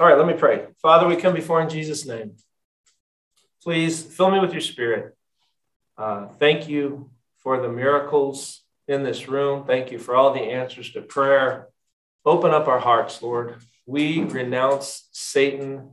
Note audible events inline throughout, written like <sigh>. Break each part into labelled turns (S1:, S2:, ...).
S1: All right, let me pray. Father, we come before in Jesus' name. Please fill me with your spirit. Uh, thank you for the miracles in this room. Thank you for all the answers to prayer. Open up our hearts, Lord. We renounce Satan,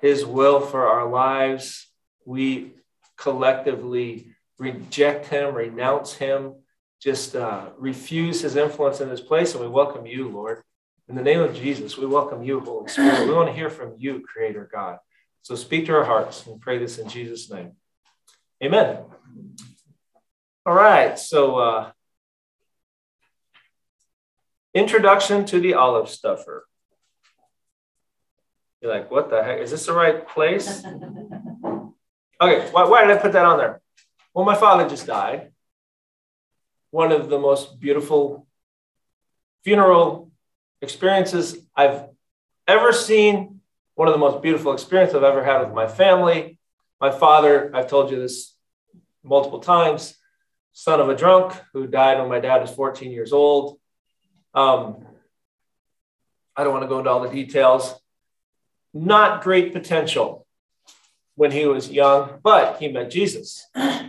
S1: his will for our lives. We collectively reject him, renounce him, just uh, refuse his influence in this place, and we welcome you, Lord. In the name of Jesus, we welcome you, Holy Spirit. We want to hear from you, Creator God. So speak to our hearts and pray this in Jesus' name. Amen. All right. So, uh, introduction to the olive stuffer. You're like, what the heck? Is this the right place? Okay. Why, why did I put that on there? Well, my father just died. One of the most beautiful funeral experiences I've ever seen, one of the most beautiful experiences I've ever had with my family. My father, I've told you this multiple times, son of a drunk who died when my dad was 14 years old. Um, I don't want to go into all the details. Not great potential when he was young, but he met Jesus. <clears throat>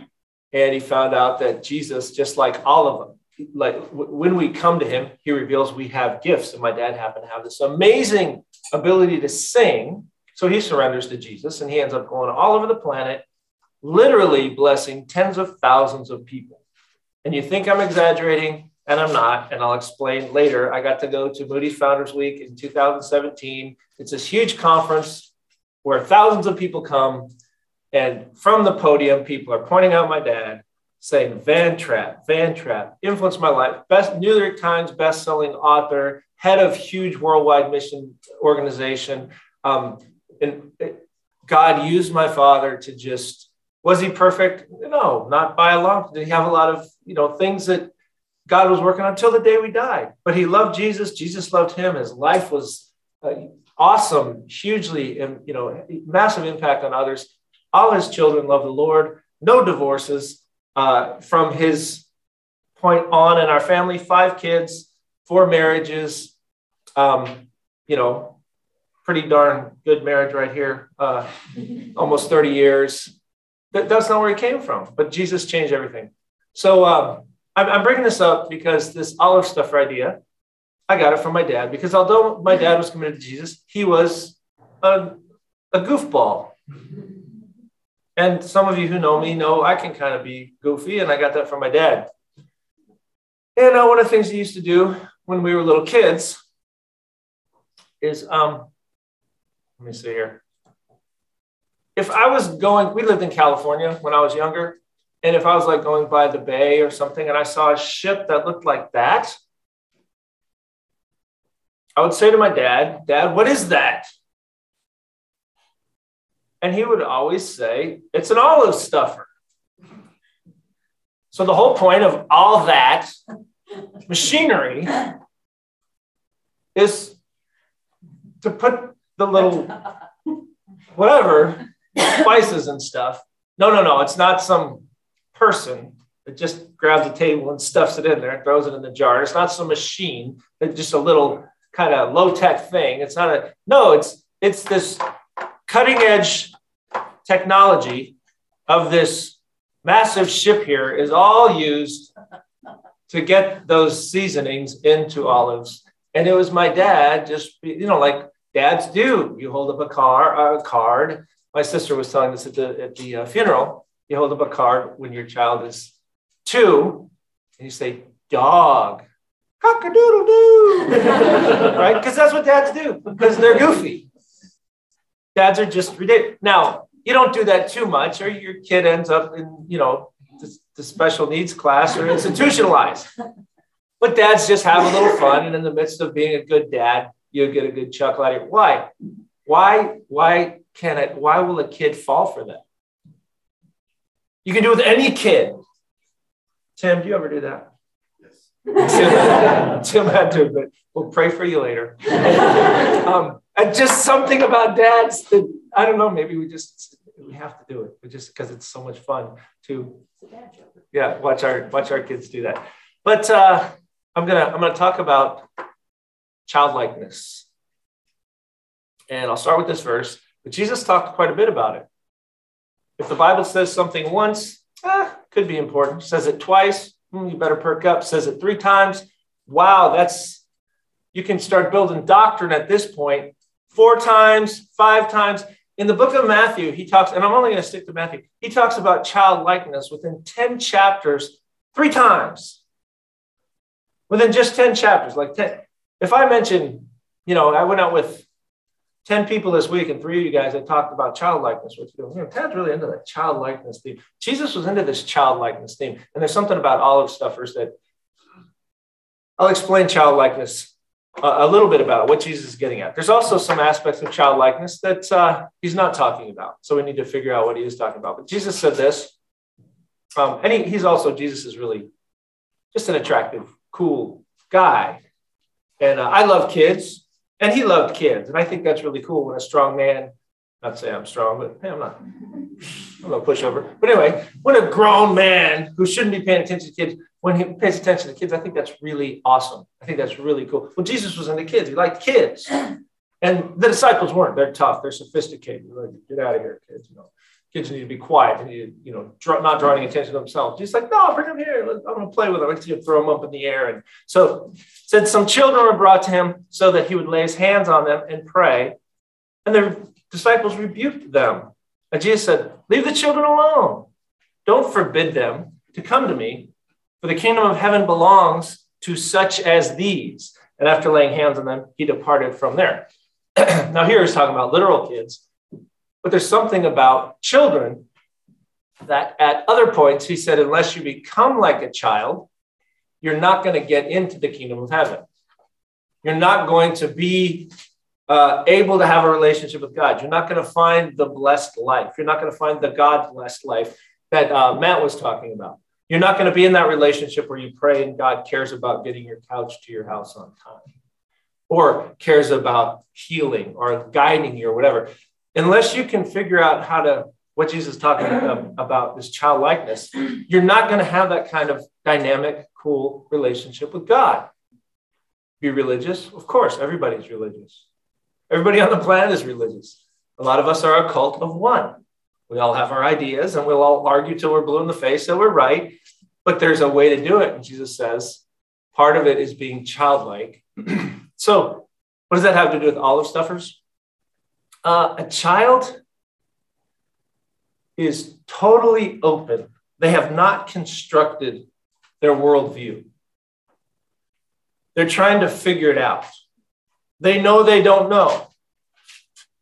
S1: And he found out that Jesus, just like all of them, like when we come to him, he reveals we have gifts. And my dad happened to have this amazing ability to sing. So he surrenders to Jesus and he ends up going all over the planet, literally blessing tens of thousands of people. And you think I'm exaggerating, and I'm not. And I'll explain later. I got to go to Moody's Founders Week in 2017. It's this huge conference where thousands of people come. And from the podium, people are pointing out my dad saying Van Trapp, Van Trapp influenced my life. Best New York Times best-selling author, head of huge worldwide mission organization. Um, and God used my father to just was he perfect? No, not by a long. Did he have a lot of you know things that God was working on until the day we died? But he loved Jesus. Jesus loved him. His life was uh, awesome, hugely, and you know, massive impact on others. All his children love the Lord. No divorces uh, from his point on in our family, five kids, four marriages, um, you know, pretty darn good marriage right here, uh, <laughs> almost 30 years. That, that's not where he came from, but Jesus changed everything. So um, I'm, I'm bringing this up because this olive stuffer idea, I got it from my dad because although my dad was committed to Jesus, he was a, a goofball. <laughs> And some of you who know me know I can kind of be goofy, and I got that from my dad. And uh, one of the things he used to do when we were little kids is, um, let me see here. If I was going, we lived in California when I was younger, and if I was like going by the bay or something and I saw a ship that looked like that, I would say to my dad, Dad, what is that? And he would always say, It's an olive stuffer. So the whole point of all that machinery is to put the little whatever spices and stuff. No, no, no. It's not some person that just grabs a table and stuffs it in there and throws it in the jar. It's not some machine. It's just a little kind of low tech thing. It's not a no. It's it's this cutting edge technology of this massive ship here is all used to get those seasonings into olives. And it was my dad, just, you know, like dads do. You hold up a car, a card. My sister was telling this at the, at the uh, funeral. You hold up a card when your child is two, and you say, dog, cock-a-doodle-doo, <laughs> right? Because that's what dads do, because they're goofy. Dads are just ridiculous. Now, you don't do that too much, or your kid ends up in, you know, the, the special needs class or institutionalized. But dads just have a little fun, and in the midst of being a good dad, you get a good chuckle out of it. Why? Why? Why can it? Why will a kid fall for that? You can do it with any kid. Tim, do you ever do that? Yes. Tim, <laughs> Tim had to, but we'll pray for you later. <laughs> um, and just something about dads that I don't know. Maybe we just we have to do it, but just because it's so much fun to yeah watch our watch our kids do that. But uh, I'm gonna I'm gonna talk about childlikeness. And I'll start with this verse, but Jesus talked quite a bit about it. If the Bible says something once, eh, could be important. Says it twice, hmm, you better perk up. Says it three times, wow, that's, you can start building doctrine at this point. Four times, five times. In the book of Matthew, he talks, and I'm only going to stick to Matthew, he talks about childlikeness within 10 chapters, three times. Within just 10 chapters, like 10. If I mention, you know, I went out with 10 people this week, and three of you guys had talked about childlikeness which you. you know, Tad's really into that childlikeness theme. Jesus was into this childlikeness theme. And there's something about olive stuffers that I'll explain childlikeness a little bit about what Jesus is getting at. There's also some aspects of childlikeness that uh, he's not talking about. So we need to figure out what he is talking about. But Jesus said this. Um, and he, he's also, Jesus is really just an attractive, cool guy. And uh, I love kids. And he loved kids. And I think that's really cool when a strong man, not say I'm strong, but hey, I'm not, I'm not pushover. But anyway, when a grown man who shouldn't be paying attention to kids, when he pays attention to kids, I think that's really awesome. I think that's really cool. Well, Jesus was into kids. He liked kids. <clears throat> And the disciples weren't. They're tough. They're sophisticated. Like, get out of here, kids. You know, kids need to be quiet. They need, you know, draw, not drawing attention to themselves. He's like, no, bring them here. I'm going to play with them. I'm going to throw them up in the air. And so said some children were brought to him so that he would lay his hands on them and pray. And the disciples rebuked them. And Jesus said, leave the children alone. Don't forbid them to come to me, for the kingdom of heaven belongs to such as these. And after laying hands on them, he departed from there. <clears throat> now, here he's talking about literal kids. But there's something about children that at other points, he said, unless you become like a child, you're not going to get into the kingdom of heaven. You're not going to be uh, able to have a relationship with God. You're not going to find the blessed life. You're not going to find the God blessed life that uh, Matt was talking about. You're not going to be in that relationship where you pray and God cares about getting your couch to your house on time or cares about healing or guiding you or whatever unless you can figure out how to what Jesus is talking about this childlikeness, you're not going to have that kind of dynamic, cool relationship with God. Be religious? Of course, everybody's religious. Everybody on the planet is religious. A lot of us are a cult of one. We all have our ideas and we'll all argue till we're blue in the face that we're right, but there's a way to do it. And Jesus says part of it is being childlike. <clears throat> so, what does that have to do with olive stuffers? Uh, a child is totally open. They have not constructed their worldview. They're trying to figure it out. They know they don't know.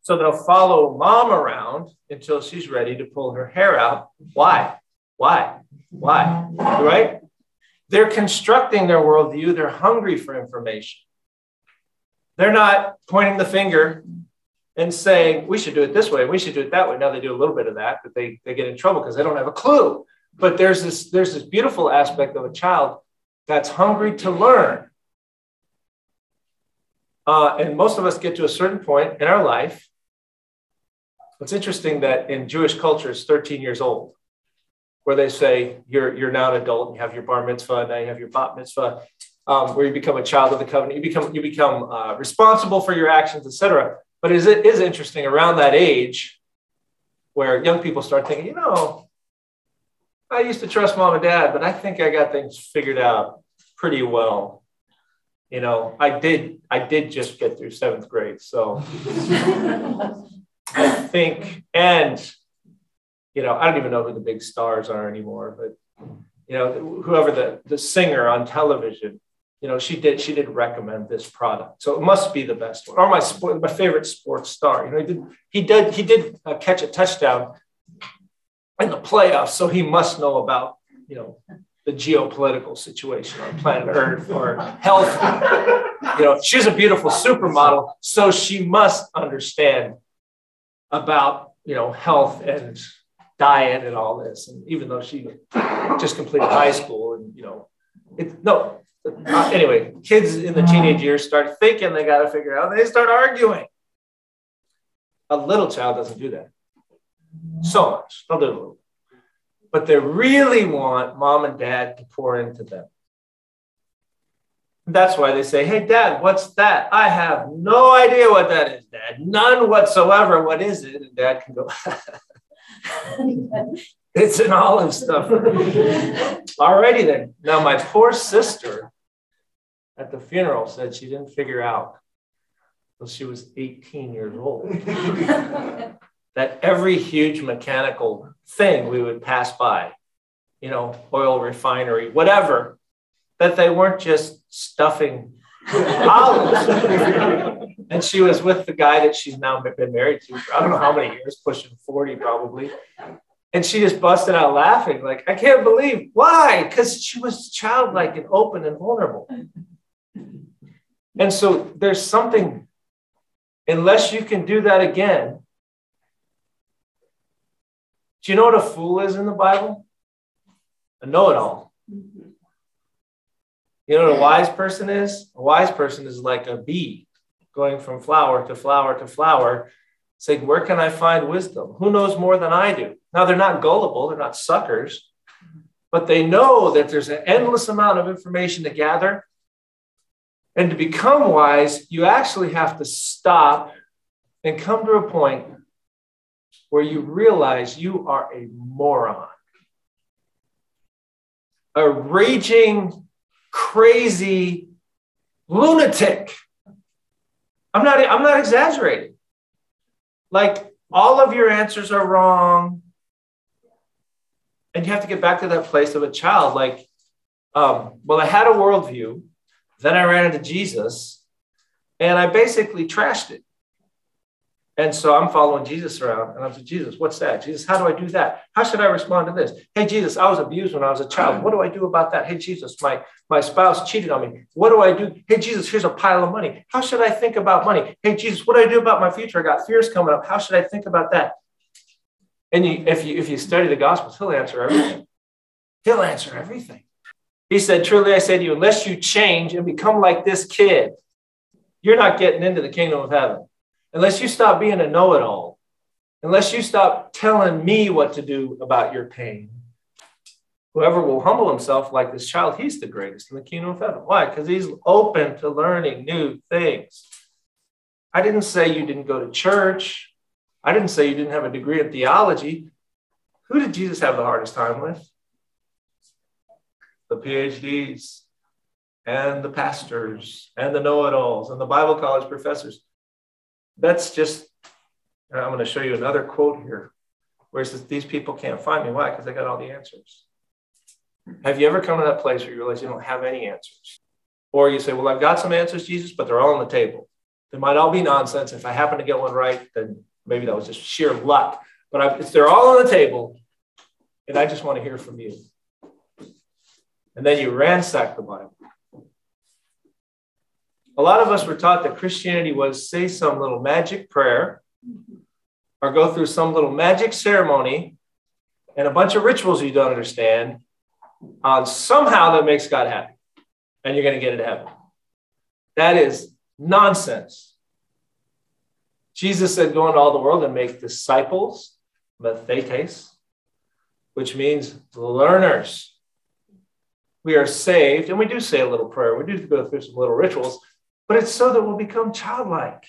S1: So they'll follow mom around until she's ready to pull her hair out. Why? Why? Why? Right? They're constructing their worldview. They're hungry for information. They're not pointing the finger and saying we should do it this way, we should do it that way. Now they do a little bit of that, but they, they get in trouble because they don't have a clue. But there's this there's this beautiful aspect of a child that's hungry to learn. Uh, and most of us get to a certain point in our life. It's interesting that in Jewish culture, it's 13 years old, where they say you're you're now an adult, and you have your bar mitzvah, now you have your bat mitzvah, um, where you become a child of the covenant, you become you become uh, responsible for your actions, etc. But is it is interesting around that age where young people start thinking, you know, I used to trust mom and dad, but I think I got things figured out pretty well. You know, I did I did just get through seventh grade. So <laughs> think, and you know, I don't even know who the big stars are anymore, but you know, whoever the, the singer on television, you know, she did she did recommend this product, so it must be the best one. Or my sport, my favorite sports star. You know, he did he did he did uh, catch a touchdown in the playoffs, so he must know about you know the geopolitical situation on planet Earth or health. you know, she's a beautiful supermodel, so she must understand about you know health and diet and all this. And even though she just completed high school, and you know, it, no, uh, anyway, kids in the teenage years start thinking they got to figure out, they start arguing. A little child doesn't do that so much. They'll do a little. But they really want mom and dad to pour into them. That's why they say, Hey, dad, what's that? I have no idea what that is, dad. None whatsoever. What is it? And dad can go, <laughs> It's an olive stuff. <laughs> Alrighty then. Now, my poor sister at the funeral said she didn't figure out until she was 18 years old <laughs> that every huge mechanical thing we would pass by, you know, oil refinery, whatever, that they weren't just stuffing olives. and she was with the guy that she's now been married to for I don't know how many years, pushing 40 probably. And she just busted out laughing, like, I can't believe why? Because she was childlike and open and vulnerable. And so there's something, unless you can do that again. Do you know what a fool is in the Bible? A know it all. You know what a wise person is? A wise person is like a bee going from flower to flower to flower, saying, Where can I find wisdom? Who knows more than I do? Now, they're not gullible, they're not suckers, but they know that there's an endless amount of information to gather. And to become wise, you actually have to stop and come to a point where you realize you are a moron, a raging crazy lunatic. I'm not, I'm not exaggerating. Like all of your answers are wrong. And you have to get back to that place of a child. Like, um, well, I had a worldview, then I ran into Jesus, and I basically trashed it. And so I'm following Jesus around and I'm saying, Jesus, what's that? Jesus, how do I do that? How should I respond to this? Hey, Jesus, I was abused when I was a child. What do I do about that? Hey, Jesus, my, my spouse cheated on me. What do I do? Hey, Jesus, here's a pile of money. How should I think about money? Hey, Jesus, what do I do about my future? I got fears coming up. How should I think about that? And you, if, you, if you study the Gospels, he'll answer everything. He'll answer everything. He said, Truly, I say to you, unless you change and become like this kid, you're not getting into the kingdom of heaven unless you stop being a know it all, unless you stop telling me what to do about your pain, whoever will humble himself like this child, he's the greatest in the kingdom of heaven. Why? Because he's open to learning new things. I didn't say you didn't go to church. I didn't say you didn't have a degree in theology. Who did Jesus have the hardest time with? The PhDs and the pastors and the know it alls and the Bible college professors that's just, uh, I'm going to show you another quote here where it says, These people can't find me. Why? Because they got all the answers. Have you ever come to that place where you realize you don't have any answers? Or you say, Well, I've got some answers, Jesus, but they're all on the table. They might all be nonsense. If I happen to get one right, then maybe that was just sheer luck. But I've, they're all on the table, and I just want to hear from you. And then you ransack the Bible a lot of us were taught that Christianity was say some little magic prayer or go through some little magic ceremony and a bunch of rituals you don't understand. Uh, somehow that makes God happy and you're going to get into heaven. That is nonsense. Jesus said, Go into all the world and make disciples, mathetes, which means learners. We are saved, and we do say a little prayer. We do go through some little rituals, but it's so that we'll become childlike.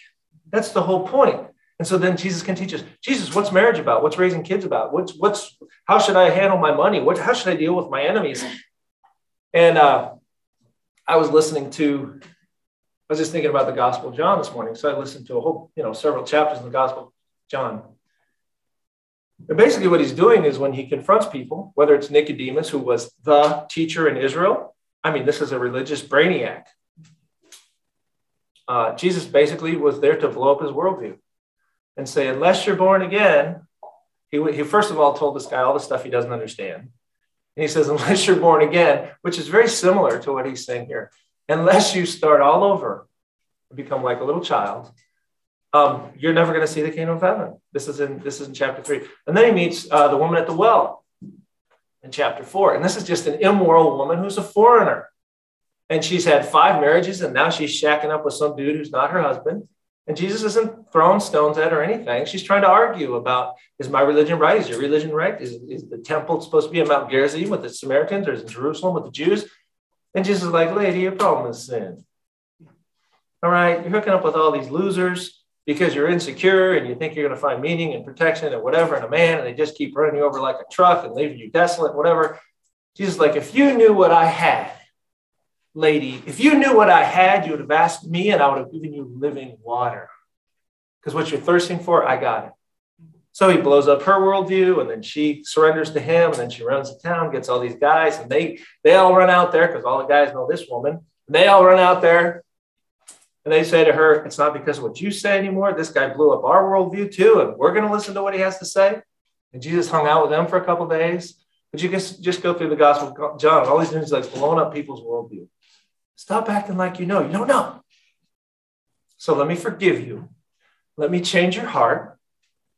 S1: That's the whole point. And so then Jesus can teach us, Jesus, what's marriage about? What's raising kids about? What's what's how should I handle my money? What how should I deal with my enemies? And uh, I was listening to, I was just thinking about the Gospel of John this morning. So I listened to a whole, you know, several chapters in the Gospel of John. And basically, what he's doing is when he confronts people, whether it's Nicodemus, who was the teacher in Israel, I mean, this is a religious brainiac uh, Jesus basically was there to blow up his worldview and say, unless you're born again, he, he first of all told this guy all the stuff he doesn't understand. And he says, <laughs> unless you're born again, which is very similar to what he's saying here, unless you start all over and become like a little child, um, you're never going to see the kingdom of heaven. This is in this is in chapter three. And then he meets uh, the woman at the well in chapter four. And this is just an immoral woman who's a foreigner and she's had five marriages and now she's shacking up with some dude who's not her husband. And Jesus isn't throwing stones at her or anything. She's trying to argue about is my religion right? Is your religion right? Is, is the temple supposed to be in Mount Gerizim with the Samaritans or is it Jerusalem with the Jews? And Jesus is like, lady, your problem is sin. All right, you're hooking up with all these losers because you're insecure and you think you're going to find meaning and protection and whatever in a man, and they just keep running you over like a truck and leaving you desolate, whatever. Jesus is like, if you knew what I had, lady, if you knew what I had, you would have asked me and I would have given you living water. Because what you're thirsting for, I got it. So he blows up her worldview, and then she surrenders to him, and then she runs the town, gets all these guys, and they they all run out there because all the guys know this woman. They all run out there, and they say to her, "It's not because of what you say anymore. This guy blew up our worldview too, and we're going to listen to what he has to say." And Jesus hung out with them for a couple days. But you can just go through the Gospel of John. All these things like blowing up people's worldview. Stop acting like you know. You don't know. So let me forgive you. Let me change your heart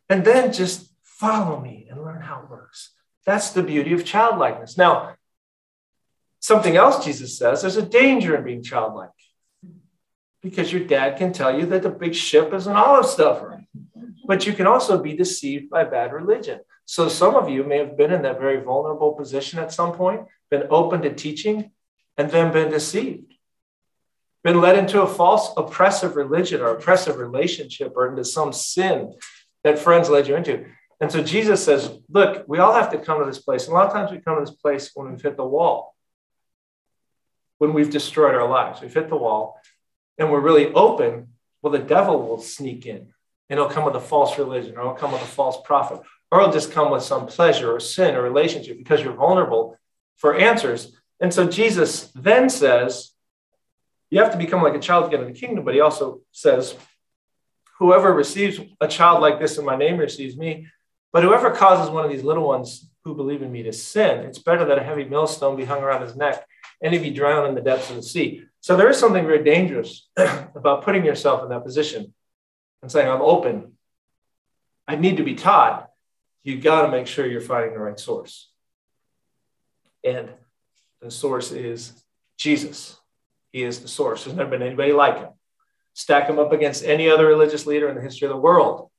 S1: and then just follow me and learn how it works. That's the beauty of childlikeness. Now, something else Jesus says there's a danger in being childlike because your dad can tell you that the big ship is an olive stuffer, but you can also be deceived by bad religion. So, some of you may have been in that very vulnerable position at some point, been open to teaching, and then been deceived, been led into a false oppressive religion or oppressive relationship or into some sin that friends led you into. And so Jesus says, look, we all have to come to this place. And a lot of times we come to this place when we've hit the wall, when we've destroyed our lives. We've hit the wall and we're really open. Well, the devil will sneak in and he'll come with a false religion or he'll come with a false prophet or he'll just come with some pleasure or sin or relationship because you're vulnerable for answers. And so Jesus then says, you have to become like a child to get in the kingdom. But he also says, Whoever receives a child like this in my name receives me. But whoever causes one of these little ones who believe in me to sin, it's better that a heavy millstone be hung around his neck and he be drowned in the depths of the sea. So there is something very dangerous <clears throat> about putting yourself in that position and saying, I'm open. I need to be taught. You've got to make sure you're finding the right source. And the source is Jesus. He is the source. There's never been anybody like him. Stack him up against any other religious leader in the history of the world.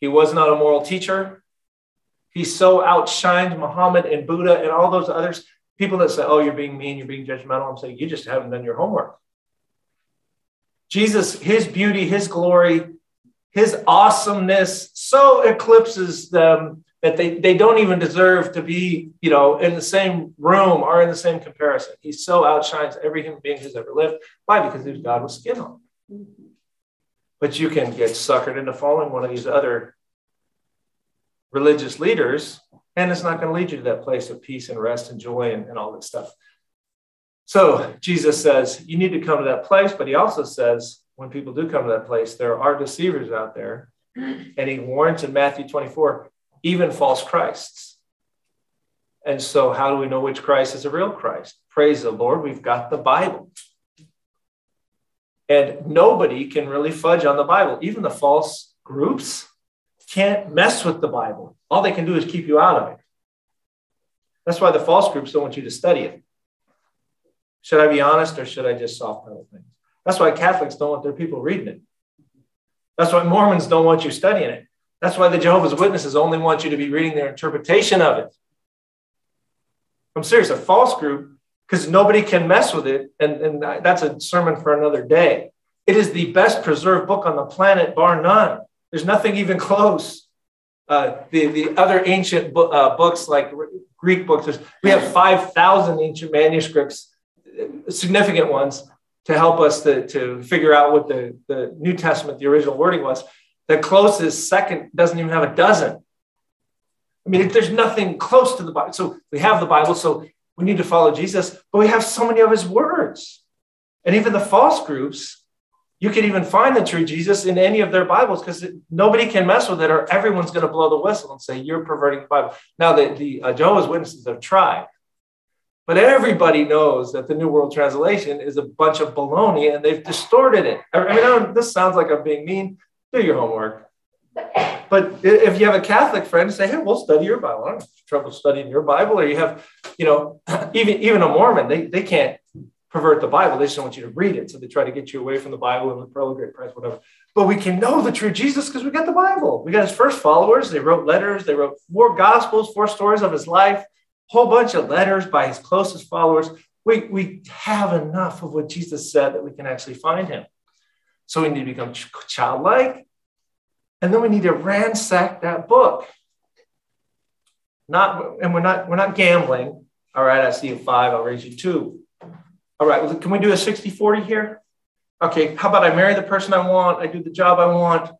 S1: He was not a moral teacher. He so outshined Muhammad and Buddha and all those others. People that say, oh, you're being mean, you're being judgmental. I'm saying, you just haven't done your homework. Jesus, his beauty, his glory, his awesomeness so eclipses them that they, they don't even deserve to be, you know, in the same room or in the same comparison. He so outshines every human being who's ever lived. Why? Because he's God with skin on. Mm-hmm. But you can get suckered into following one of these other religious leaders, and it's not going to lead you to that place of peace and rest and joy and, and all that stuff. So Jesus says you need to come to that place, but he also says when people do come to that place, there are deceivers out there. Mm. And he warns in Matthew 24 even false Christs. And so, how do we know which Christ is a real Christ? Praise the Lord, we've got the Bible. And nobody can really fudge on the Bible. Even the false groups can't mess with the Bible. All they can do is keep you out of it. That's why the false groups don't want you to study it. Should I be honest or should I just soft pedal things? That's why Catholics don't want their people reading it. That's why Mormons don't want you studying it. That's why the Jehovah's Witnesses only want you to be reading their interpretation of it. I'm serious, a false group, because nobody can mess with it. And, and that's a sermon for another day. It is the best preserved book on the planet, bar none. There's nothing even <laughs> close. Uh, the, the other ancient bo- uh, books, like Greek books, we have 5,000 ancient manuscripts, significant ones, to help us to, to figure out what the, the New Testament, the original wording was. The closest second doesn't even have a dozen. I mean, there's nothing close to the Bible. So we have the Bible, so we need to follow Jesus, but we have so many of his words. And even the false groups, you can even find the true Jesus in any of their Bibles because nobody can mess with it or everyone's going to blow the whistle and say, You're perverting the Bible. Now, the, the uh, Jehovah's Witnesses have tried, but everybody knows that the New World Translation is a bunch of baloney and they've distorted it. I mean, I this sounds like I'm being mean, do your homework. But if you have a Catholic friend, say, hey, we'll study your Bible. I don't have trouble studying your Bible. Or you have, you know, <clears throat> even, even a Mormon, they, they can't pervert the Bible. They just want you to read it. So they try to get you away from the Bible and the Great Price, whatever. But we can know the true Jesus because we got the Bible. We got his first followers. They wrote letters. They wrote four gospels, four stories of his life, whole bunch of letters by his closest followers. we, we have enough of what Jesus said that we can actually find him. So we need to become childlike. And then we need to ransack that book. Not, and we're not, we're not gambling. All right, I see a five, I'll raise you two. All right, can we do a 60 40 here? Okay, how about I marry the person I want, I do the job I want,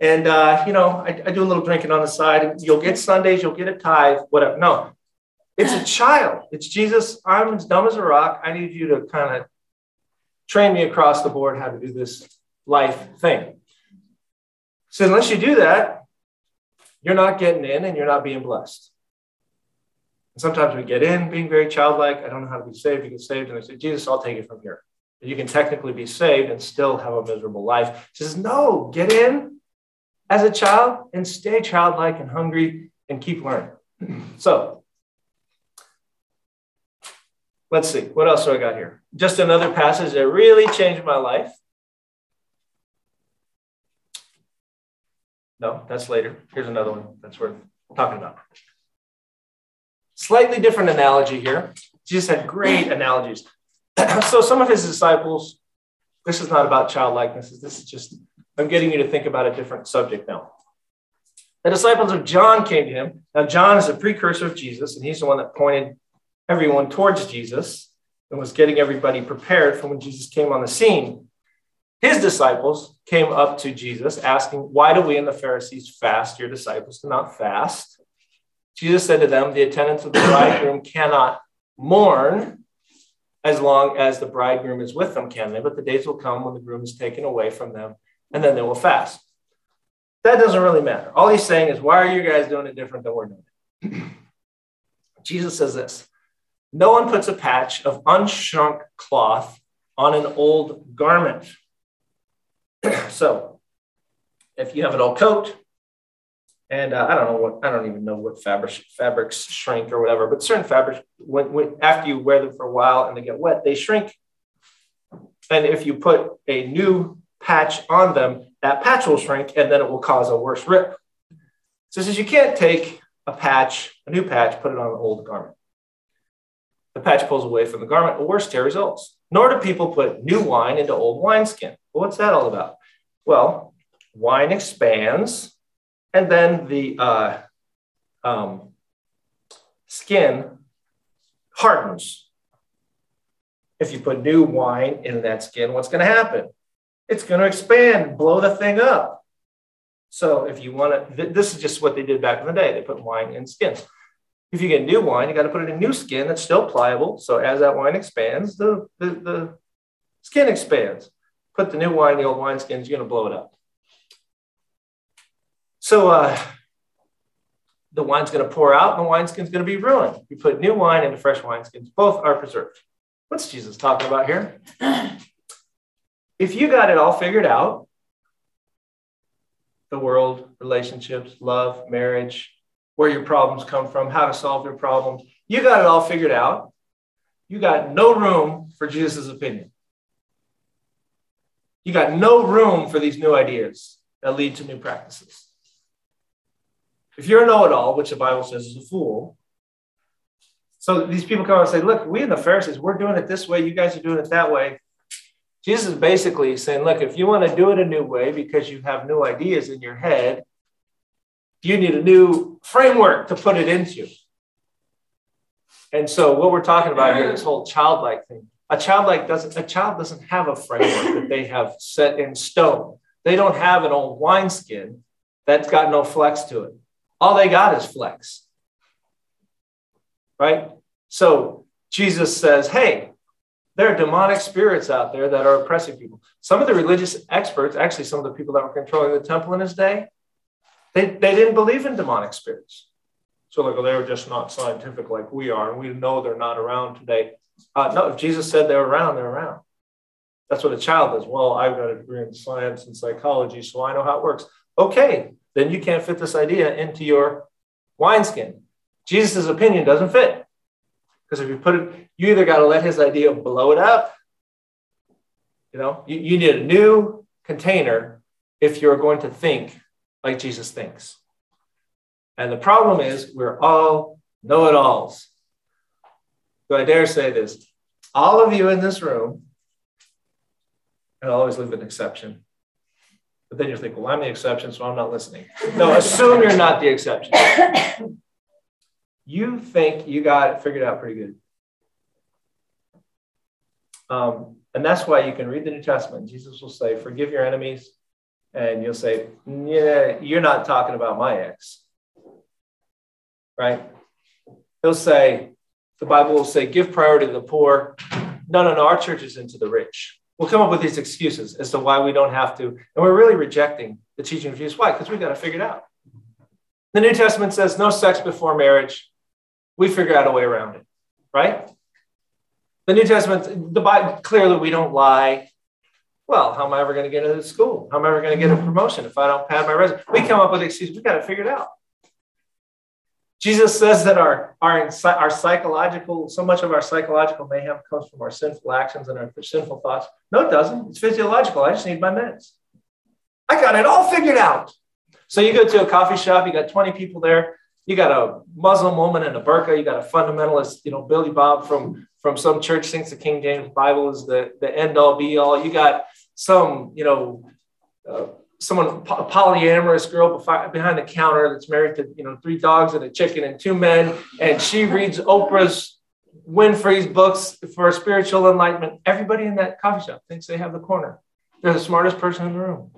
S1: and uh, you know, I, I do a little drinking on the side. You'll get Sundays, you'll get a tithe, whatever. No, it's a child. It's Jesus. I'm as dumb as a rock. I need you to kind of train me across the board how to do this life thing. So unless you do that, you're not getting in and you're not being blessed. And sometimes we get in being very childlike. I don't know how to be saved. You get saved, and I say, Jesus, I'll take it from here. You can technically be saved and still have a miserable life. He says, No, get in as a child and stay childlike and hungry and keep learning. <clears throat> So let's see, what else do I got here? Just another passage that really changed my life. No, that's later. Here's another one that's worth talking about. Slightly different analogy here. Jesus had great <clears throat> analogies. <clears throat> so some of his disciples, this is not about childlikeness. This is just, I'm getting you to think about a different subject now. The disciples of John came to him. Now, John is a precursor of Jesus, and he's the one that pointed everyone towards Jesus and was getting everybody prepared for when Jesus came on the scene. His disciples came up to Jesus asking, Why do we and the Pharisees fast? Your disciples do not fast. Jesus said to them, The attendants of the bridegroom cannot mourn as long as the bridegroom is with them, can they? But the days will come when the groom is taken away from them, and then they will fast. That doesn't really matter. All he's saying is, Why are you guys doing it different than we're doing it? <clears throat> Jesus says this No one puts a patch of unshrunk cloth on an old garment <clears throat> so if you have an old coat, and uh, I don't know what I don't even know what fabric fabrics shrink or whatever, but certain fabrics, when, when after you wear them for a while and they get wet, they shrink. And if you put a new patch on them, that patch will shrink and then it will cause a worse rip. So says you can't take a patch, a new patch, put it on an old garment. The patch pulls away from the garment, a worse tear results. Nor do people put new wine into old wineskin. Well, what's that all about? Well, wine expands, and then the uh, um, skin hardens. If you put new wine in that skin, what's going to happen? It's going to expand, blow the thing up. So if you want to, th- this is just what they did back in the day. They put wine in skins. If you get new wine, you got to put it in new skin that's still pliable. So as that wine expands, the, the, the skin expands. Put the new wine in the old wine skins, you're going to blow it up. So uh, the wine's going to pour out and the wineskin's going to be ruined. You put new wine into fresh wineskins, both are preserved. What's Jesus talking about here? If you got it all figured out, the world, relationships, love, marriage, where your problems come from, how to solve your problems, you got it all figured out. You got no room for Jesus' opinion. You got no room for these new ideas that lead to new practices. If you're a know it all, which the Bible says is a fool, so these people come and say, Look, we and the Pharisees, we're doing it this way, you guys are doing it that way. Jesus is basically saying, Look, if you want to do it a new way because you have new ideas in your head, you need a new framework to put it into. And so, what we're talking about here, this whole childlike thing, a child like doesn't a child doesn't have a framework that they have set in stone. They don't have an old wineskin that's got no flex to it. All they got is flex. Right? So Jesus says, hey, there are demonic spirits out there that are oppressing people. Some of the religious experts, actually, some of the people that were controlling the temple in his day, they, they didn't believe in demonic spirits. So, like, well, they were just not scientific like we are, and we know they're not around today. Uh, no, if Jesus said they're around, they're around. That's what a child does. Well, I've got a degree in science and psychology, so I know how it works. Okay, then you can't fit this idea into your wineskin. Jesus' opinion doesn't fit. Because if you put it, you either got to let his idea blow it up. You know, you, you need a new container if you're going to think like Jesus thinks. And the problem is we're all know it alls. Do I dare say this? all of you in this room, and I'll always leave an exception. But then you think, well, I'm the exception, so I'm not listening. No, assume you're not the exception. You think you got it figured out pretty good. Um, and that's why you can read the New Testament. Jesus will say, Forgive your enemies. And you'll say, Yeah, you're not talking about my ex. Right? He'll say, The Bible will say, Give priority to the poor. No, no, no. Our church is into the rich. We'll come up with these excuses as to why we don't have to. And we're really rejecting the teaching of Jesus. Why? Because we've got to figure it out. The New Testament says no sex before marriage. We figure out a way around it, right? The New Testament, the Bible, clearly we don't lie. Well, how am I ever going to get into school? How am I ever going to get a promotion if I don't pad my resume? We come up with excuses. We got to figure it out. Jesus says that our, our, our psychological, so much of our psychological mayhem comes from our sinful actions and our sinful thoughts. No, it doesn't. It's physiological. I just need my meds. I got it all figured out. So you go to a coffee shop, you got 20 people there, you got a Muslim woman in a burqa, you got a fundamentalist, you know, Billy Bob from from some church thinks the King James Bible is the, the end all be all. You got some, you know, uh, someone, a polyamorous girl behind the counter that's married to, you know, three dogs and a chicken and two men. And she reads Oprah's Winfrey's books for spiritual enlightenment. Everybody in that coffee shop thinks they have the corner. They're the smartest person in the room.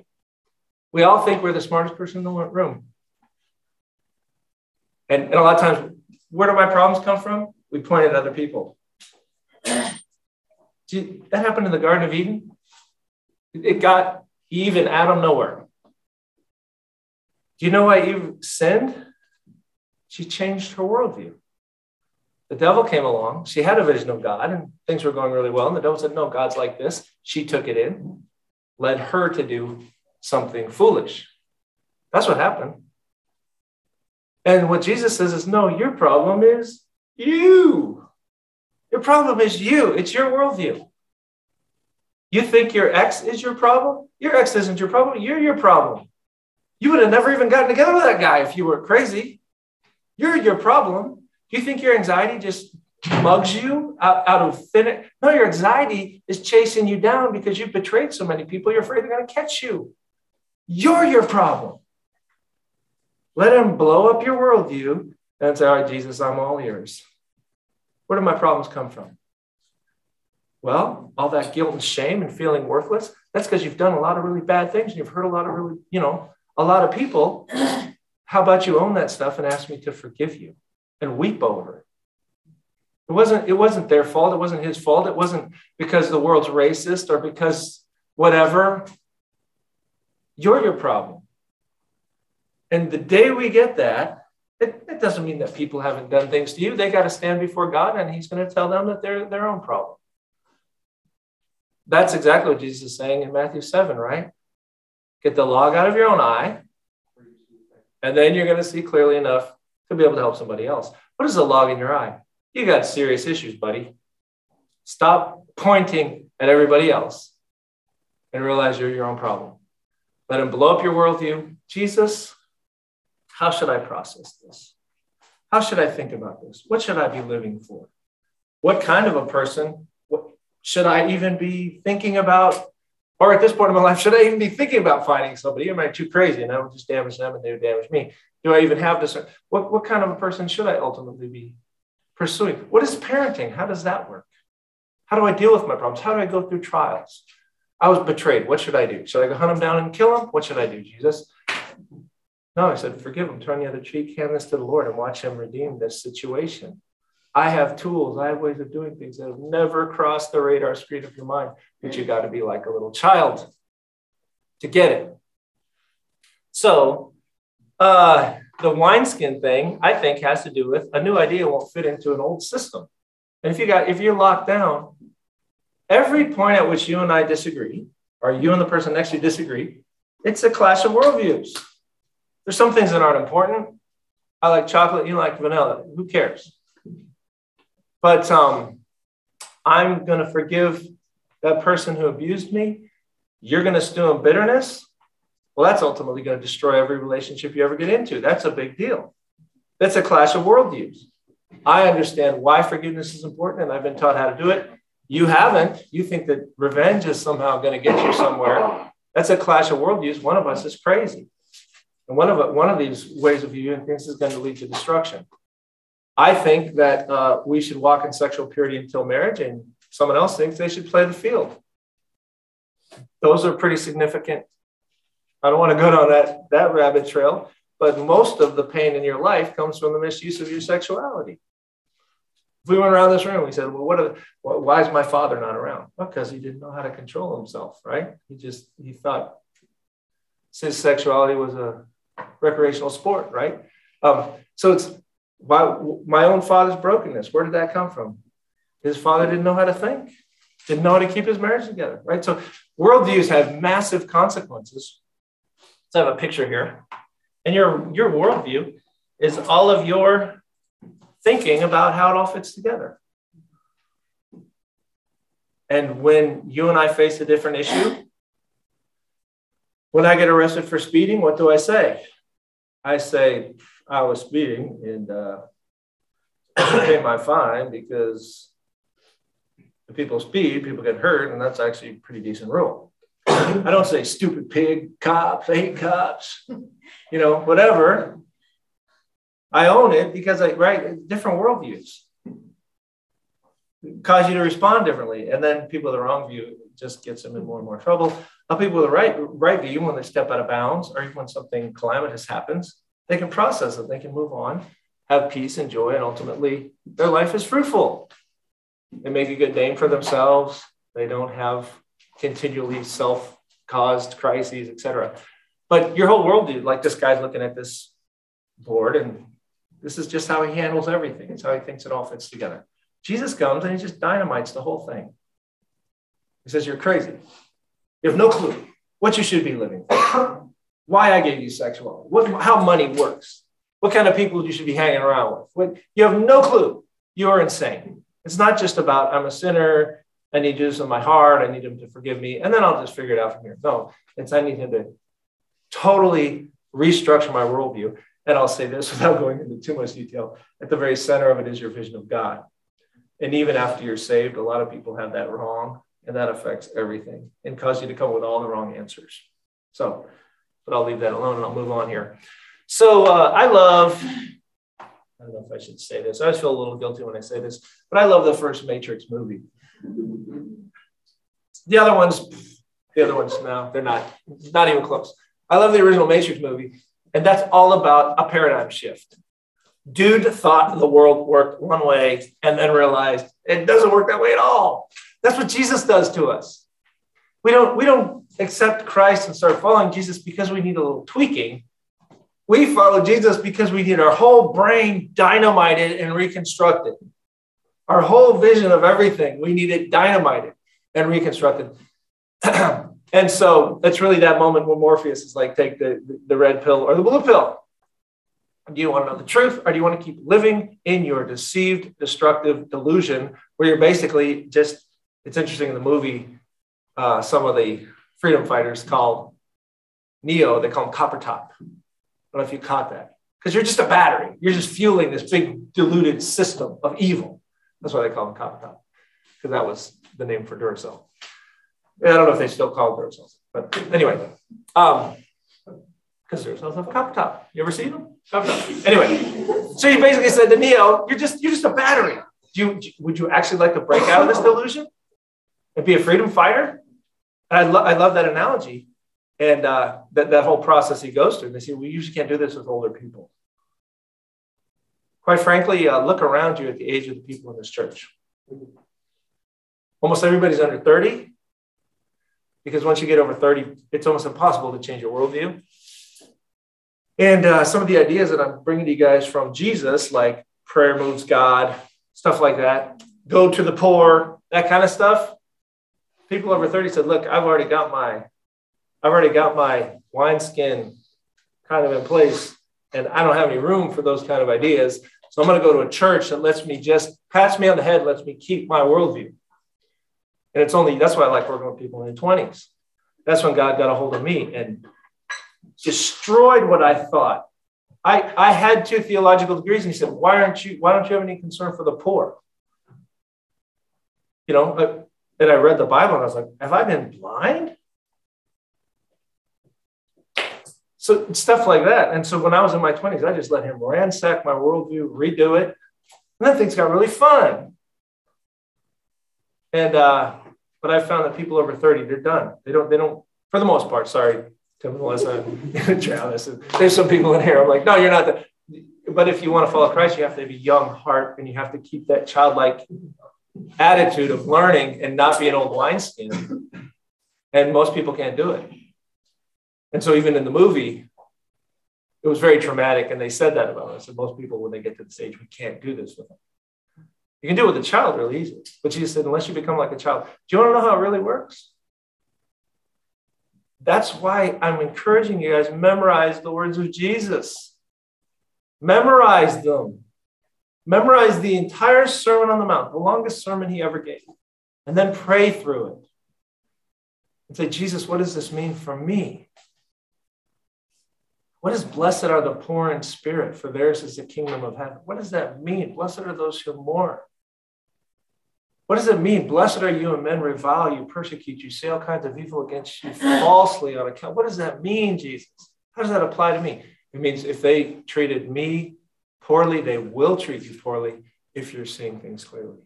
S1: We all think we're the smartest person in the room. And, and a lot of times, where do my problems come from? We point at other people. <clears throat> that happened in the Garden of Eden. It got Eve and Adam nowhere. Do you know why Eve sinned? She changed her worldview. The devil came along. She had a vision of God and things were going really well. And the devil said, No, God's like this. She took it in, led her to do something foolish. That's what happened. And what Jesus says is, No, your problem is you. Your problem is you, it's your worldview. You think your ex is your problem? Your ex isn't your problem, you're your problem. You would have never even gotten together with that guy if you were crazy. You're your problem. Do you think your anxiety just mugs you out, out of thin air? No, your anxiety is chasing you down because you've betrayed so many people, you're afraid they're going to catch you. You're your problem. Let him blow up your worldview and say, All right, Jesus, I'm all yours. Where do my problems come from? Well, all that guilt and shame and feeling worthless, that's because you've done a lot of really bad things and you've hurt a lot of really, you know, a lot of people. <clears throat> How about you own that stuff and ask me to forgive you and weep over it? It wasn't, it wasn't their fault. It wasn't his fault. It wasn't because the world's racist or because whatever. You're your problem. And the day we get that, it, it doesn't mean that people haven't done things to you. They got to stand before God and He's going to tell them that they're their own problem. That's exactly what Jesus is saying in Matthew 7, right? Get the log out of your own eye, and then you're going to see clearly enough to be able to help somebody else. What is the log in your eye? You got serious issues, buddy. Stop pointing at everybody else and realize you're your own problem. Let him blow up your worldview. Jesus, how should I process this? How should I think about this? What should I be living for? What kind of a person should I even be thinking about? Or at this point in my life, should I even be thinking about finding somebody? Am I too crazy and I would just damage them and they would damage me? Do I even have this? What, what kind of a person should I ultimately be pursuing? What is parenting? How does that work? How do I deal with my problems? How do I go through trials? I was betrayed. What should I do? Should I go hunt him down and kill him? What should I do, Jesus? No, I said, forgive him, turn the other cheek, hand this to the Lord, and watch him redeem this situation. I have tools, I have ways of doing things that have never crossed the radar screen of your mind, but you got to be like a little child to get it. So, uh, the wineskin thing, I think, has to do with a new idea won't fit into an old system. And if you got if you're locked down, every point at which you and I disagree, or you and the person next to you disagree, it's a clash of worldviews. There's some things that aren't important. I like chocolate, you like vanilla. Who cares? But um, I'm going to forgive that person who abused me. You're going to stew in bitterness. Well, that's ultimately going to destroy every relationship you ever get into. That's a big deal. That's a clash of worldviews. I understand why forgiveness is important, and I've been taught how to do it. You haven't. You think that revenge is somehow going to get you somewhere. That's a clash of worldviews. One of us is crazy. And one of, one of these ways of viewing things is going to lead to destruction. I think that uh, we should walk in sexual purity until marriage, and someone else thinks they should play the field. Those are pretty significant. I don't want to go down that, that rabbit trail, but most of the pain in your life comes from the misuse of your sexuality. If we went around this room, we said, "Well, what? Are, why is my father not around?" Because he didn't know how to control himself, right? He just he thought his sexuality was a recreational sport, right? Um, so it's my, my own father's brokenness. Where did that come from? His father didn't know how to think, didn't know how to keep his marriage together, right? So worldviews have massive consequences. Let's have a picture here. And your, your worldview is all of your thinking about how it all fits together. And when you and I face a different issue, when I get arrested for speeding, what do I say? I say, I was speeding and uh, <coughs> pay my fine because if people speed, people get hurt, and that's actually a pretty decent rule. I don't say stupid pig, cops, I hate cops, you know, whatever. I own it because I right different worldviews cause you to respond differently, and then people with the wrong view just gets them in more and more trouble. Now, people with the right right view, when they step out of bounds, or even when something calamitous happens, they can process it, they can move on, have peace and joy, and ultimately their life is fruitful. They make a good name for themselves. They don't have continually self-caused crises, etc. But your whole world, dude, like this guy's looking at this board, and this is just how he handles everything. It's how he thinks it all fits together. Jesus comes and he just dynamites the whole thing. He says, You're crazy. You have no clue what you should be living for why I gave you sexuality, what, how money works, what kind of people you should be hanging around with. What, you have no clue. You are insane. It's not just about I'm a sinner. I need Jesus in my heart. I need him to forgive me. And then I'll just figure it out from here. No, it's I need him to totally restructure my worldview. And I'll say this <laughs> without going into too much detail. At the very center of it is your vision of God. And even after you're saved, a lot of people have that wrong, and that affects everything and cause you to come up with all the wrong answers. So but I'll leave that alone and I'll move on here. So uh, I love, I don't know if I should say this. I always feel a little guilty when I say this, but I love the first Matrix movie. The other ones, the other ones, no, they're not, not even close. I love the original Matrix movie, and that's all about a paradigm shift. Dude thought the world worked one way and then realized it doesn't work that way at all. That's what Jesus does to us. We don't, we don't accept Christ and start following Jesus because we need a little tweaking. We follow Jesus because we need our whole brain dynamited and reconstructed. Our whole vision of everything, we need it dynamited and reconstructed. <clears throat> and so it's really that moment when Morpheus is like, take the, the red pill or the blue pill. Do you want to know the truth or do you want to keep living in your deceived, destructive delusion where you're basically just, it's interesting in the movie, uh, some of the freedom fighters called Neo, they call him Copper Top. I don't know if you caught that. Because you're just a battery. You're just fueling this big diluted system of evil. That's why they call him Copper Top. Because that was the name for Duracell. I don't know if they still call it Duracell. But anyway, um, because Duracells have a copper top. You ever seen them? Copper top. Anyway, so he basically said to Neo, "You're just you're just a battery. Do you would you actually like to break out of this delusion and be a freedom fighter? I, lo- I love that analogy and uh, that, that whole process he goes through. And they say, we usually can't do this with older people. Quite frankly, uh, look around you at the age of the people in this church. Almost everybody's under 30 because once you get over 30, it's almost impossible to change your worldview. And uh, some of the ideas that I'm bringing to you guys from Jesus, like prayer moves God, stuff like that, go to the poor, that kind of stuff, people over 30 said, look, I've already got my, I've already got my wineskin kind of in place and I don't have any room for those kind of ideas. So I'm going to go to a church that lets me just pats me on the head, lets me keep my worldview. And it's only, that's why I like working with people in their 20s. That's when God got a hold of me and destroyed what I thought. I, I had two theological degrees, and he said, Why aren't you, why don't you have any concern for the poor? you know, and I read the Bible and I was like, have I been blind? So stuff like that. And so when I was in my 20s, I just let him ransack my worldview, redo it. And then things got really fun. And uh, but I found that people over 30, they're done. They don't, they don't, for the most part, sorry, Tim Melissa and Travis. There's some people in here. I'm like, no, you're not the but if you want to follow Christ, you have to have a young heart and you have to keep that childlike attitude of learning and not be an old wineskin. And most people can't do it. And so even in the movie, it was very traumatic. And they said that about us. And most people, when they get to the stage, we can't do this with them. You can do it with a child really easy. But Jesus said, unless you become like a child, do you want to know how it really works? That's why I'm encouraging you guys memorize the words of Jesus. Memorize them. Memorize the entire Sermon on the Mount, the longest sermon he ever gave, and then pray through it. And say, Jesus, what does this mean for me? What is blessed are the poor in spirit, for theirs is the kingdom of heaven? What does that mean? Blessed are those who mourn. What does it mean? Blessed are you and men revile you, persecute you, say all kinds of evil against you falsely on account. What does that mean, Jesus? How does that apply to me? It means if they treated me poorly, they will treat you poorly if you're seeing things clearly.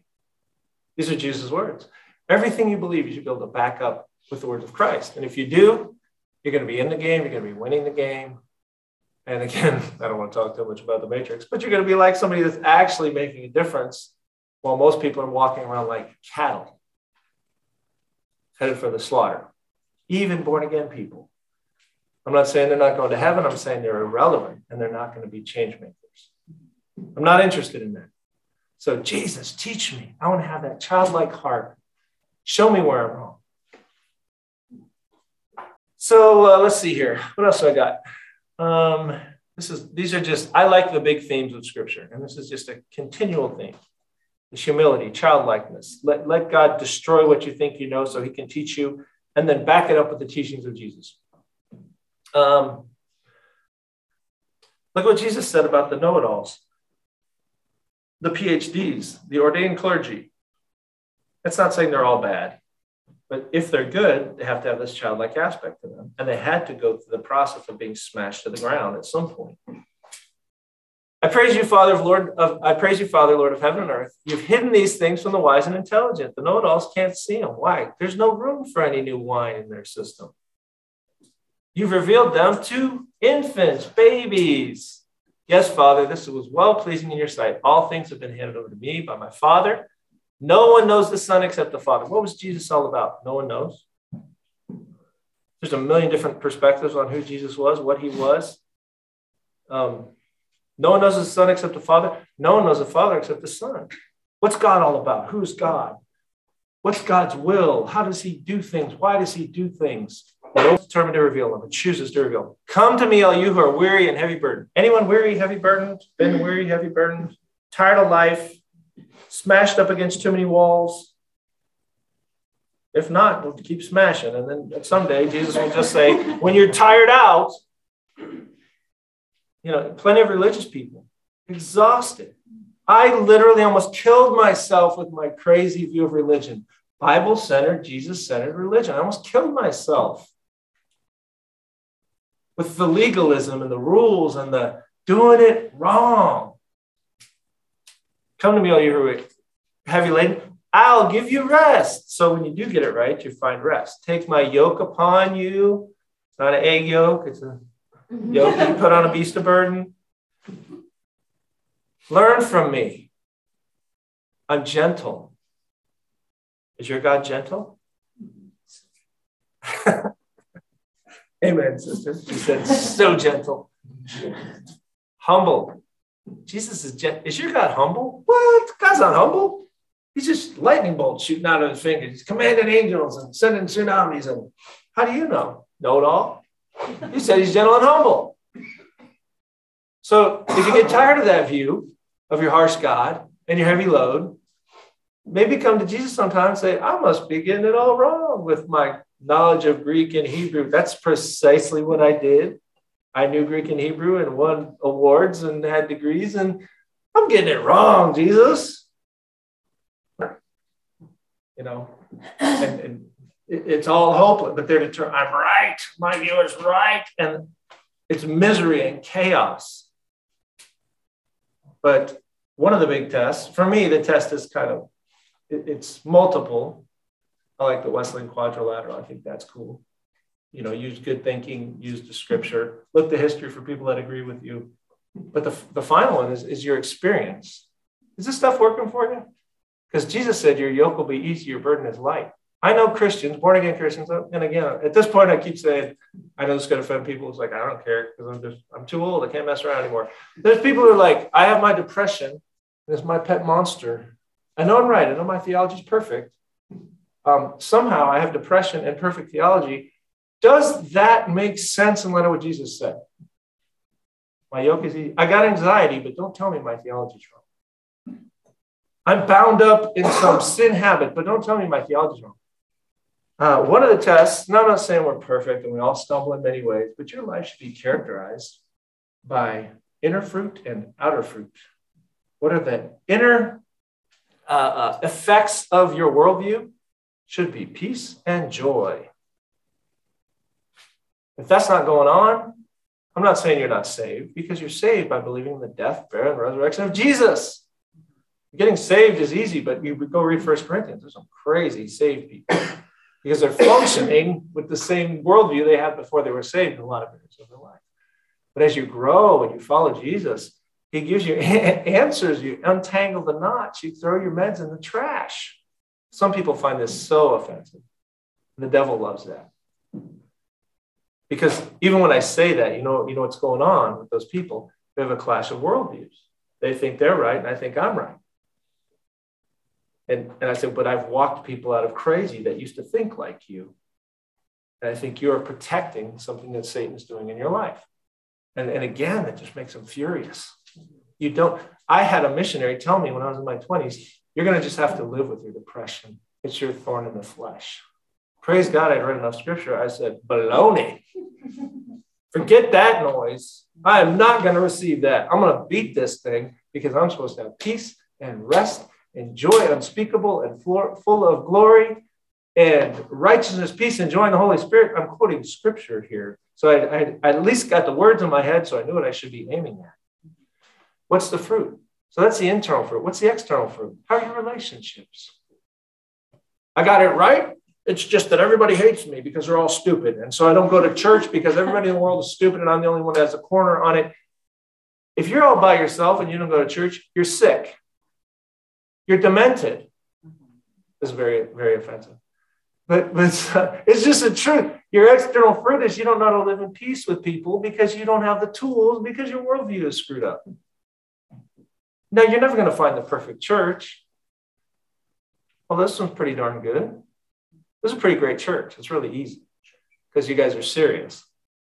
S1: These are Jesus' words. Everything you believe, you should be able to back up with the words of Christ. And if you do, you're going to be in the game, you're going to be winning the game. And again, <laughs> I don't want to talk too much about the matrix, but you're going to be like somebody that's actually making a difference while most people are walking around like cattle headed for the slaughter, even born again people. I'm not saying they're not going to heaven, I'm saying they're irrelevant and they're not going to be change makers. I'm not interested in that. So, Jesus, teach me. I want to have that childlike heart. Show me where I'm wrong. So uh, let's see here. What else do I got? Um, this is these are just I like the big themes of Scripture, and this is just a continual theme: the humility, childlikeness. Let let God destroy what you think you know, so He can teach you, and then back it up with the teachings of Jesus. Um, look what Jesus said about the know-it-alls the PhDs, the ordained clergy. That's not saying they're all bad, but if they're good, they have to have this childlike aspect to them. And they had to go through the process of being smashed to the ground at some point. I praise you, Father of Lord of I praise you, Father, Lord of heaven and earth. You've hidden these things from the wise and intelligent. The know-it-alls can't see them. Why? There's no room for any new wine in their system. You've revealed them to infants, babies. Yes, Father, this was well pleasing in your sight. All things have been handed over to me by my Father. No one knows the Son except the Father. What was Jesus all about? No one knows. There's a million different perspectives on who Jesus was, what he was. Um, no one knows the Son except the Father. No one knows the Father except the Son. What's God all about? Who's God? What's God's will? How does he do things? Why does he do things? But determined to reveal them. It chooses to reveal them. Come to me, all you who are weary and heavy burdened. Anyone weary, heavy burdened? Been mm-hmm. weary, heavy burdened? Tired of life? Smashed up against too many walls? If not, we'll keep smashing. And then someday Jesus will just say, when you're tired out, you know, plenty of religious people, exhausted. I literally almost killed myself with my crazy view of religion. Bible centered, Jesus centered religion. I almost killed myself with the legalism and the rules and the doing it wrong. Come to me, all you who are heavy laden. I'll give you rest. So when you do get it right, you find rest. Take my yoke upon you. It's not an egg yolk, it's a mm-hmm. yoke you put on a beast of burden. Learn from me. I'm gentle. Is your God gentle? Amen, sister. She said, so gentle. humble. Jesus is gentle. Is your God humble? What? God's not humble. He's just lightning bolts shooting out of his fingers. He's commanding angels and sending tsunamis. And how do you know? Know it all. You said he's gentle and humble. So if you get tired of that view of your harsh God and your heavy load, maybe come to Jesus sometime and say, I must be getting it all wrong with my knowledge of Greek and Hebrew. That's precisely what I did. I knew Greek and Hebrew and won awards and had degrees, and I'm getting it wrong, Jesus. you know, and, and it's all hopeless, but they're determined, I'm right, my view is right. And it's misery and chaos. But one of the big tests, for me, the test is kind of, it's multiple. I like the Wesleyan quadrilateral. I think that's cool. You know, use good thinking, use the scripture, look the history for people that agree with you. But the, the final one is, is your experience. Is this stuff working for you? Because Jesus said, Your yoke will be easy, your burden is light. I know Christians, born again Christians, and again, at this point, I keep saying, I know this is going to offend people. It's like, I don't care because I'm just, I'm too old. I can't mess around anymore. There's people who are like, I have my depression, and it's my pet monster. I know I'm right. I know my theology is perfect. Um, somehow I have depression and perfect theology. Does that make sense in light of what Jesus said? My yoke is easy. I got anxiety, but don't tell me my theology is wrong. I'm bound up in some sin habit, but don't tell me my theology is wrong. Uh, one of the tests, now I'm not saying we're perfect and we all stumble in many ways, but your life should be characterized by inner fruit and outer fruit. What are the inner uh, uh, effects of your worldview? Should be peace and joy. If that's not going on, I'm not saying you're not saved because you're saved by believing in the death, burial, and resurrection of Jesus. Getting saved is easy, but you go read First Corinthians. There's some crazy saved people <coughs> because they're functioning with the same worldview they had before they were saved in a lot of areas of their life. But as you grow and you follow Jesus, he gives you <laughs> answers, you untangle the knots, you throw your meds in the trash. Some people find this so offensive. The devil loves that. Because even when I say that, you know, you know what's going on with those people? They have a clash of worldviews. They think they're right, and I think I'm right. And, and I said, but I've walked people out of crazy that used to think like you. And I think you're protecting something that Satan's doing in your life. And, and again, it just makes them furious. You don't, I had a missionary tell me when I was in my 20s, you're going to just have to live with your depression. It's your thorn in the flesh. Praise God, I'd read enough scripture. I said, baloney. <laughs> Forget that noise. I am not going to receive that. I'm going to beat this thing because I'm supposed to have peace and rest and joy unspeakable and full of glory and righteousness, peace, and joy in the Holy Spirit. I'm quoting scripture here. So I, I, I, at least got the words in my head so I knew what I should be aiming at. What's the fruit? So that's the internal fruit. What's the external fruit? How are your relationships? I got it right. It's just that everybody hates me because they're all stupid. And so I don't go to church because everybody in the world is stupid and I'm the only one that has a corner on it. If you're all by yourself and you don't go to church, you're sick. You're demented. It's very, very offensive. But, but it's, <laughs> uh, it's just the truth. Your external fruit is you don't know how to live in peace with people because you don't have the tools because your worldview is screwed up. Now, you're never going to find the perfect church. Well, this one's pretty darn good. This is a pretty great church. It's really easy because you guys are serious.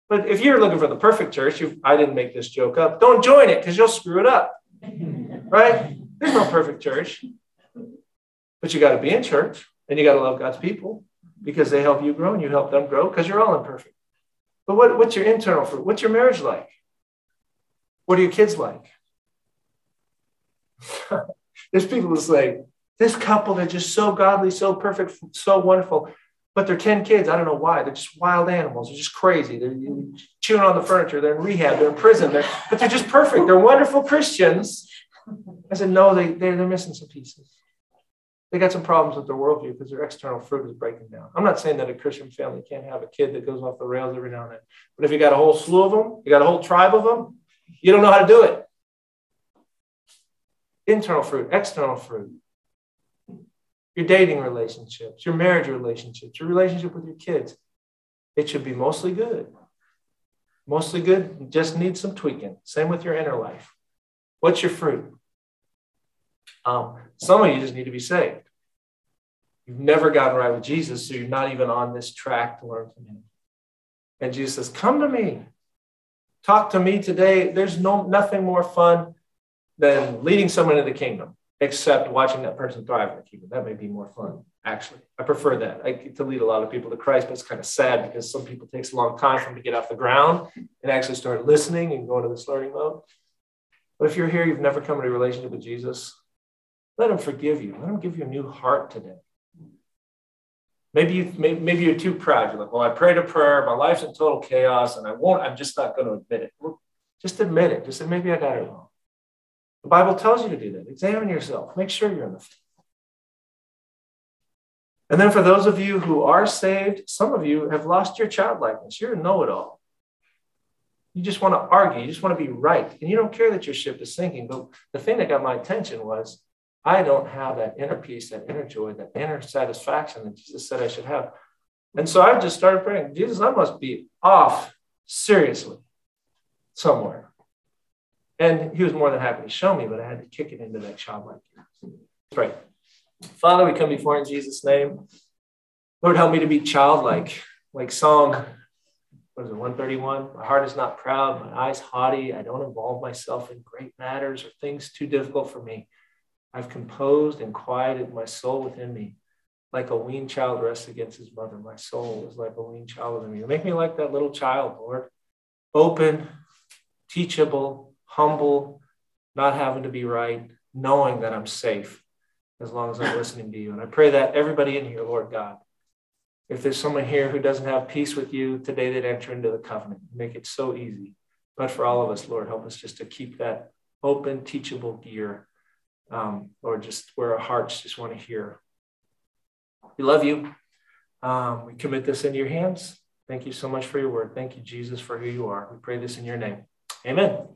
S1: But if you're looking for the perfect church, I didn't make this joke up. Don't join it because you'll screw it up. Right? There's no perfect church. But you got to be in church and you got to love God's people because they help you grow and you help them grow because you're all imperfect. But what, what's your internal fruit? What's your marriage like? What are your kids like? <laughs> There's people who say, this couple, they're just so godly, so perfect, so wonderful. But they're 10 kids. I don't know why. They're just wild animals. They're just crazy. They're chewing on the furniture. They're in rehab. They're in prison. They're, but they're just perfect. They're wonderful Christians. I said, no, they, they're, they're missing some pieces. They got some problems with their worldview because their external fruit is breaking down. I'm not saying that a Christian family can't have a kid that goes off the rails every now and then. But if you got a whole slew of them, you got a whole tribe of them, you don't know how to do it. Internal fruit, external fruit. Your dating relationships, your marriage relationships, your relationship with your kids. It should be mostly good. Mostly good, just needs some tweaking. Same with your inner life. What's your fruit? Um, some of you just need to be saved. You've never gotten right with Jesus, so you're not even on this track to learn from him. And Jesus says, Come to me. Talk to me today. There's no nothing more fun than leading someone into the kingdom, except watching that person thrive in the kingdom. That may be more fun, actually. I prefer that. I get to lead a lot of people to Christ, but it's kind of sad because some people takes a long time for them to get off the ground and actually start listening and go into this learning mode. But if you're here, you've never come into a relationship with Jesus, let him forgive you. Let him give you a new heart today. Maybe you maybe, you're too proud. You're like, well, I prayed a prayer, my life's in total chaos, and I won't, I'm just not going to admit it. Just admit it. Just say, maybe I got it wrong. The Bible tells you to do that. Examine yourself. Make sure you're in the faith. And then for those of you who are saved, some of you have lost your childlikeness. You're a know-it-all. You just want to argue. You just want to be right. And you don't care that your ship is sinking. But the thing that got my attention was I don't have that inner peace, that inner joy, that inner satisfaction that Jesus said I should have. And so I just started praying, Jesus, I must be off seriously somewhere. And he was more than happy to show me, but I had to kick it into that childlike. Pray. Father, we come before in Jesus' name. Lord, help me to be childlike, like Psalm, what is it, 131? My heart is not proud, my eyes haughty. I don't involve myself in great matters or things too difficult for me. I've composed and quieted my soul within me. Like a weaned child rests against his mother, my soul is like a weaned child within me. Make me like that little child, Lord. Open, teachable, humble, not having to be right, knowing that I'm safe as long as I'm listening to you. And I pray that everybody in here, Lord God, if there's someone here who doesn't have peace with you today, they'd enter into the covenant. Make it so easy. But for all of us, Lord, help us just to keep that open, teachable gear um, or just where our hearts just want to hear. We love you. Um, we commit this into your hands. Thank you so much for your word. Thank you, Jesus, for who you are. We pray this in your name. Amen.